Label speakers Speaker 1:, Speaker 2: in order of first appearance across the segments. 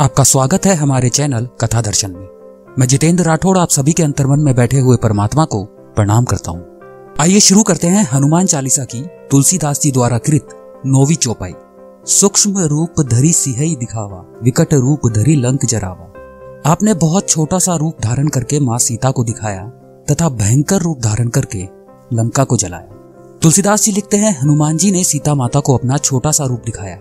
Speaker 1: आपका स्वागत है हमारे चैनल कथा दर्शन में। मैं जितेंद्र राठौड़ आप सभी के अंतर्मन में बैठे हुए परमात्मा को प्रणाम करता हूँ। आइए शुरू करते हैं हनुमान चालीसा की तुलसीदास जी द्वारा कृत नौवी चौपाई। सूक्ष्म रूप धरी सिहई दिखावा, विकट रूप धरी लंक जरावा। आपने बहुत छोटा सा रूप धारण करके माँ सीता को दिखाया, तथा भयंकर रूप धारण करके लंका को जलाया। तुलसीदास जी लिखते हैं, हनुमान जी ने सीता माता को अपना छोटा सा रूप दिखाया।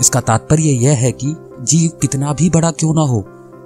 Speaker 1: इसका तात्पर्य यह है कि जीव कितना भी बड़ा क्यों ना हो,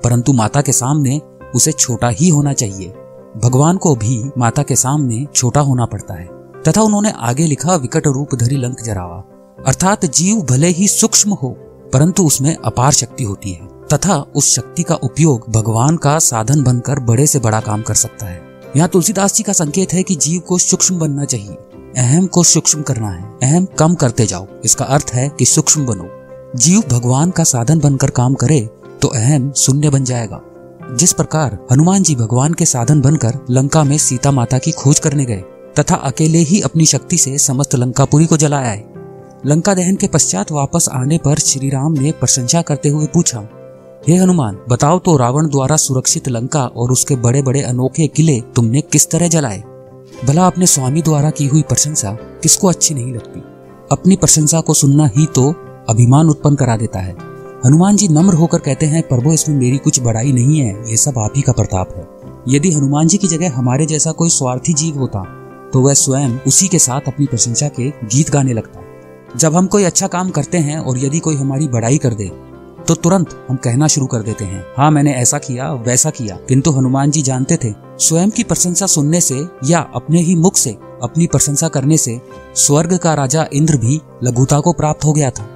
Speaker 1: परंतु माता के सामने उसे छोटा ही होना चाहिए। भगवान को भी माता के सामने छोटा होना पड़ता है। तथा उन्होंने आगे लिखा विकट रूप धरी लंक जरावा। अर्थात जीव भले ही सूक्ष्म हो, परंतु उसमें अपार शक्ति होती है। तथा उस शक्ति का उपयोग भगवान का साधन बनकर बड़े से बड़ा काम कर सकता है। यहाँ तुलसीदास जी का संकेत है कि जीव को सूक्ष्म बनना चाहिए। अहम को सूक्ष्म करना है। अहम कम करते जाओ। इसका अर्थ है कि सूक्ष्म बनो। जीव भगवान का साधन बनकर काम करे तो अहम शून्य बन जाएगा। जिस प्रकार हनुमान जी भगवान के साधन बनकर लंका में सीता माता की खोज करने गए, तथा अकेले ही अपनी शक्ति से समस्त लंकापुरी को जलाया है लंका दहन के पश्चात वापस आने पर श्री राम ने प्रशंसा करते हुए पूछा, हे हनुमान, बताओ तो रावण द्वारा सुरक्षित लंका और उसके बड़े बड़े अनोखे किले तुमने किस तरह जलाए? भला अपने स्वामी द्वारा की हुई प्रशंसा किसको अच्छी नहीं लगती? अपनी प्रशंसा को सुनना ही तो अभिमान उत्पन्न करा देता है। हनुमान जी नम्र होकर कहते हैं, प्रभु, इसमें मेरी कुछ बड़ाई नहीं है, ये सब आप ही का प्रताप है। यदि हनुमान जी की जगह हमारे जैसा कोई स्वार्थी जीव होता तो वह स्वयं उसी के साथ अपनी प्रशंसा के गीत गाने लगता। जब हम कोई अच्छा काम करते हैं और यदि कोई हमारी बड़ाई कर दे तो तुरंत हम कहना शुरू कर देते हैं हाँ मैंने ऐसा किया, वैसा किया। किंतु हनुमान जी जानते थे, स्वयं की प्रशंसा सुनने से या अपने ही मुख से, अपनी प्रशंसा करने से, स्वर्ग का राजा इंद्र भी लघुता को प्राप्त हो गया था।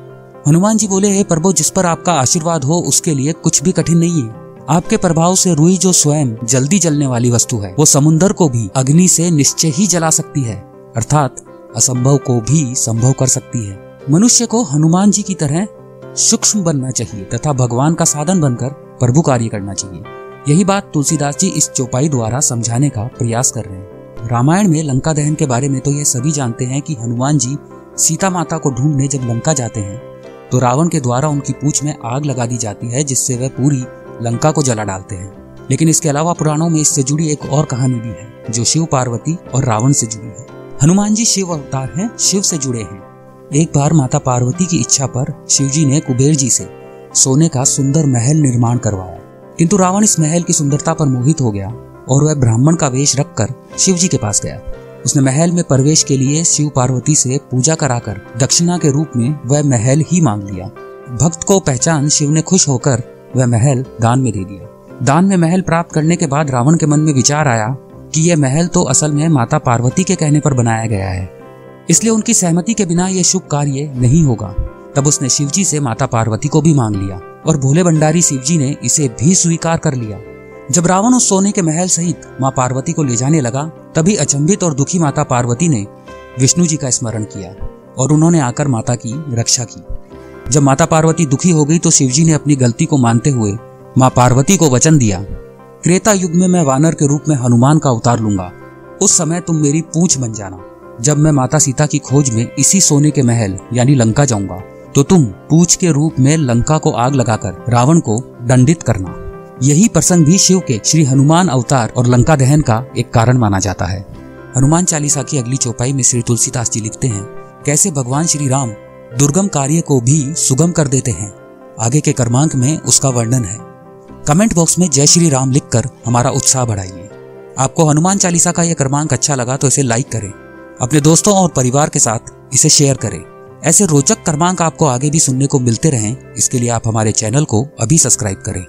Speaker 1: हनुमान जी बोले, हे प्रभु, जिस पर आपका आशीर्वाद हो, उसके लिए कुछ भी कठिन नहीं है। आपके प्रभाव से रुई जो स्वयं जल्दी जलने वाली वस्तु है, वो समुन्दर को भी अग्नि से निश्चय ही जला सकती है, अर्थात असंभव को भी संभव कर सकती है। मनुष्य को हनुमान जी की तरह सूक्ष्म बनना चाहिए तथा भगवान का साधन बनकर प्रभु कार्य करना चाहिए। यही बात तुलसीदास जी इस चौपाई द्वारा समझाने का प्रयास कर रहे हैं। रामायण में लंका दहन के बारे में तो ये सभी जानते हैं कि हनुमान जी सीता माता को ढूँढने जब लंका जाते हैं तो रावण के द्वारा उनकी पूछ में आग लगा दी जाती है, जिससे वह पूरी लंका को जला डालते हैं। लेकिन इसके अलावा पुराणों में इससे जुड़ी एक और कहानी भी है, जो शिव पार्वती और रावण से जुड़ी है। हनुमान जी शिव अवतार हैं, शिव से जुड़े हैं। एक बार माता पार्वती की इच्छा पर शिव जी ने कुबेर जी से सोने का सुंदर महल निर्माण करवाया। किंतु रावण इस महल की सुंदरता पर मोहित हो गया और वह ब्राह्मण का वेश रखकर शिव जी के पास गया। उसने महल में प्रवेश के लिए शिव पार्वती से पूजा कराकर दक्षिणा के रूप में वह महल ही मांग लिया। भक्त को पहचान शिव ने खुश होकर वह महल दान में दे दिया। दान में महल प्राप्त करने के बाद रावण के मन में विचार आया कि यह महल तो असल में माता पार्वती के कहने पर बनाया गया है। इसलिए उनकी सहमति के बिना यह शुभ कार्य नहीं होगा। तब उसने शिवजी से माता पार्वती को भी मांग लिया और भोले भंडारी शिवजी ने इसे भी स्वीकार कर लिया। जब रावण उस सोने के महल सहित माँ पार्वती को ले जाने लगा, तभी अचंभित और दुखी माता पार्वती ने विष्णु जी का स्मरण किया और उन्होंने आकर माता की रक्षा की। जब माता पार्वती दुखी हो गई तो शिवजी ने अपनी गलती को मानते हुए माँ पार्वती को वचन दिया, क्रेता युग में मैं वानर के रूप में हनुमान का अवतार लूँगा। उस समय तुम मेरी पूछ बन जाना। जब मैं माता सीता की खोज में इसी सोने के महल, यानी लंका जाऊँगा तो तुम पूछ के रूप में लंका को आग लगाकर रावण को दंडित करना। यही प्रसंग भी शिव के श्री हनुमान अवतार और लंका दहन का एक कारण माना जाता है। हनुमान चालीसा की अगली चौपाई में श्री तुलसीदास जी लिखते हैं, कैसे भगवान श्री राम दुर्गम कार्य को भी सुगम कर देते हैं। आगे के कर्मांक में उसका वर्णन है। कमेंट बॉक्स में जय श्री राम लिखकर हमारा उत्साह बढ़ाइए। आपको हनुमान चालीसा का यह क्रमांक अच्छा लगा तो इसे लाइक करें। अपने दोस्तों और परिवार के साथ इसे शेयर करें। ऐसे रोचक क्रमांक आपको आगे भी सुनने को मिलते रहें। इसके लिए आप हमारे चैनल को अभी सब्सक्राइब करें।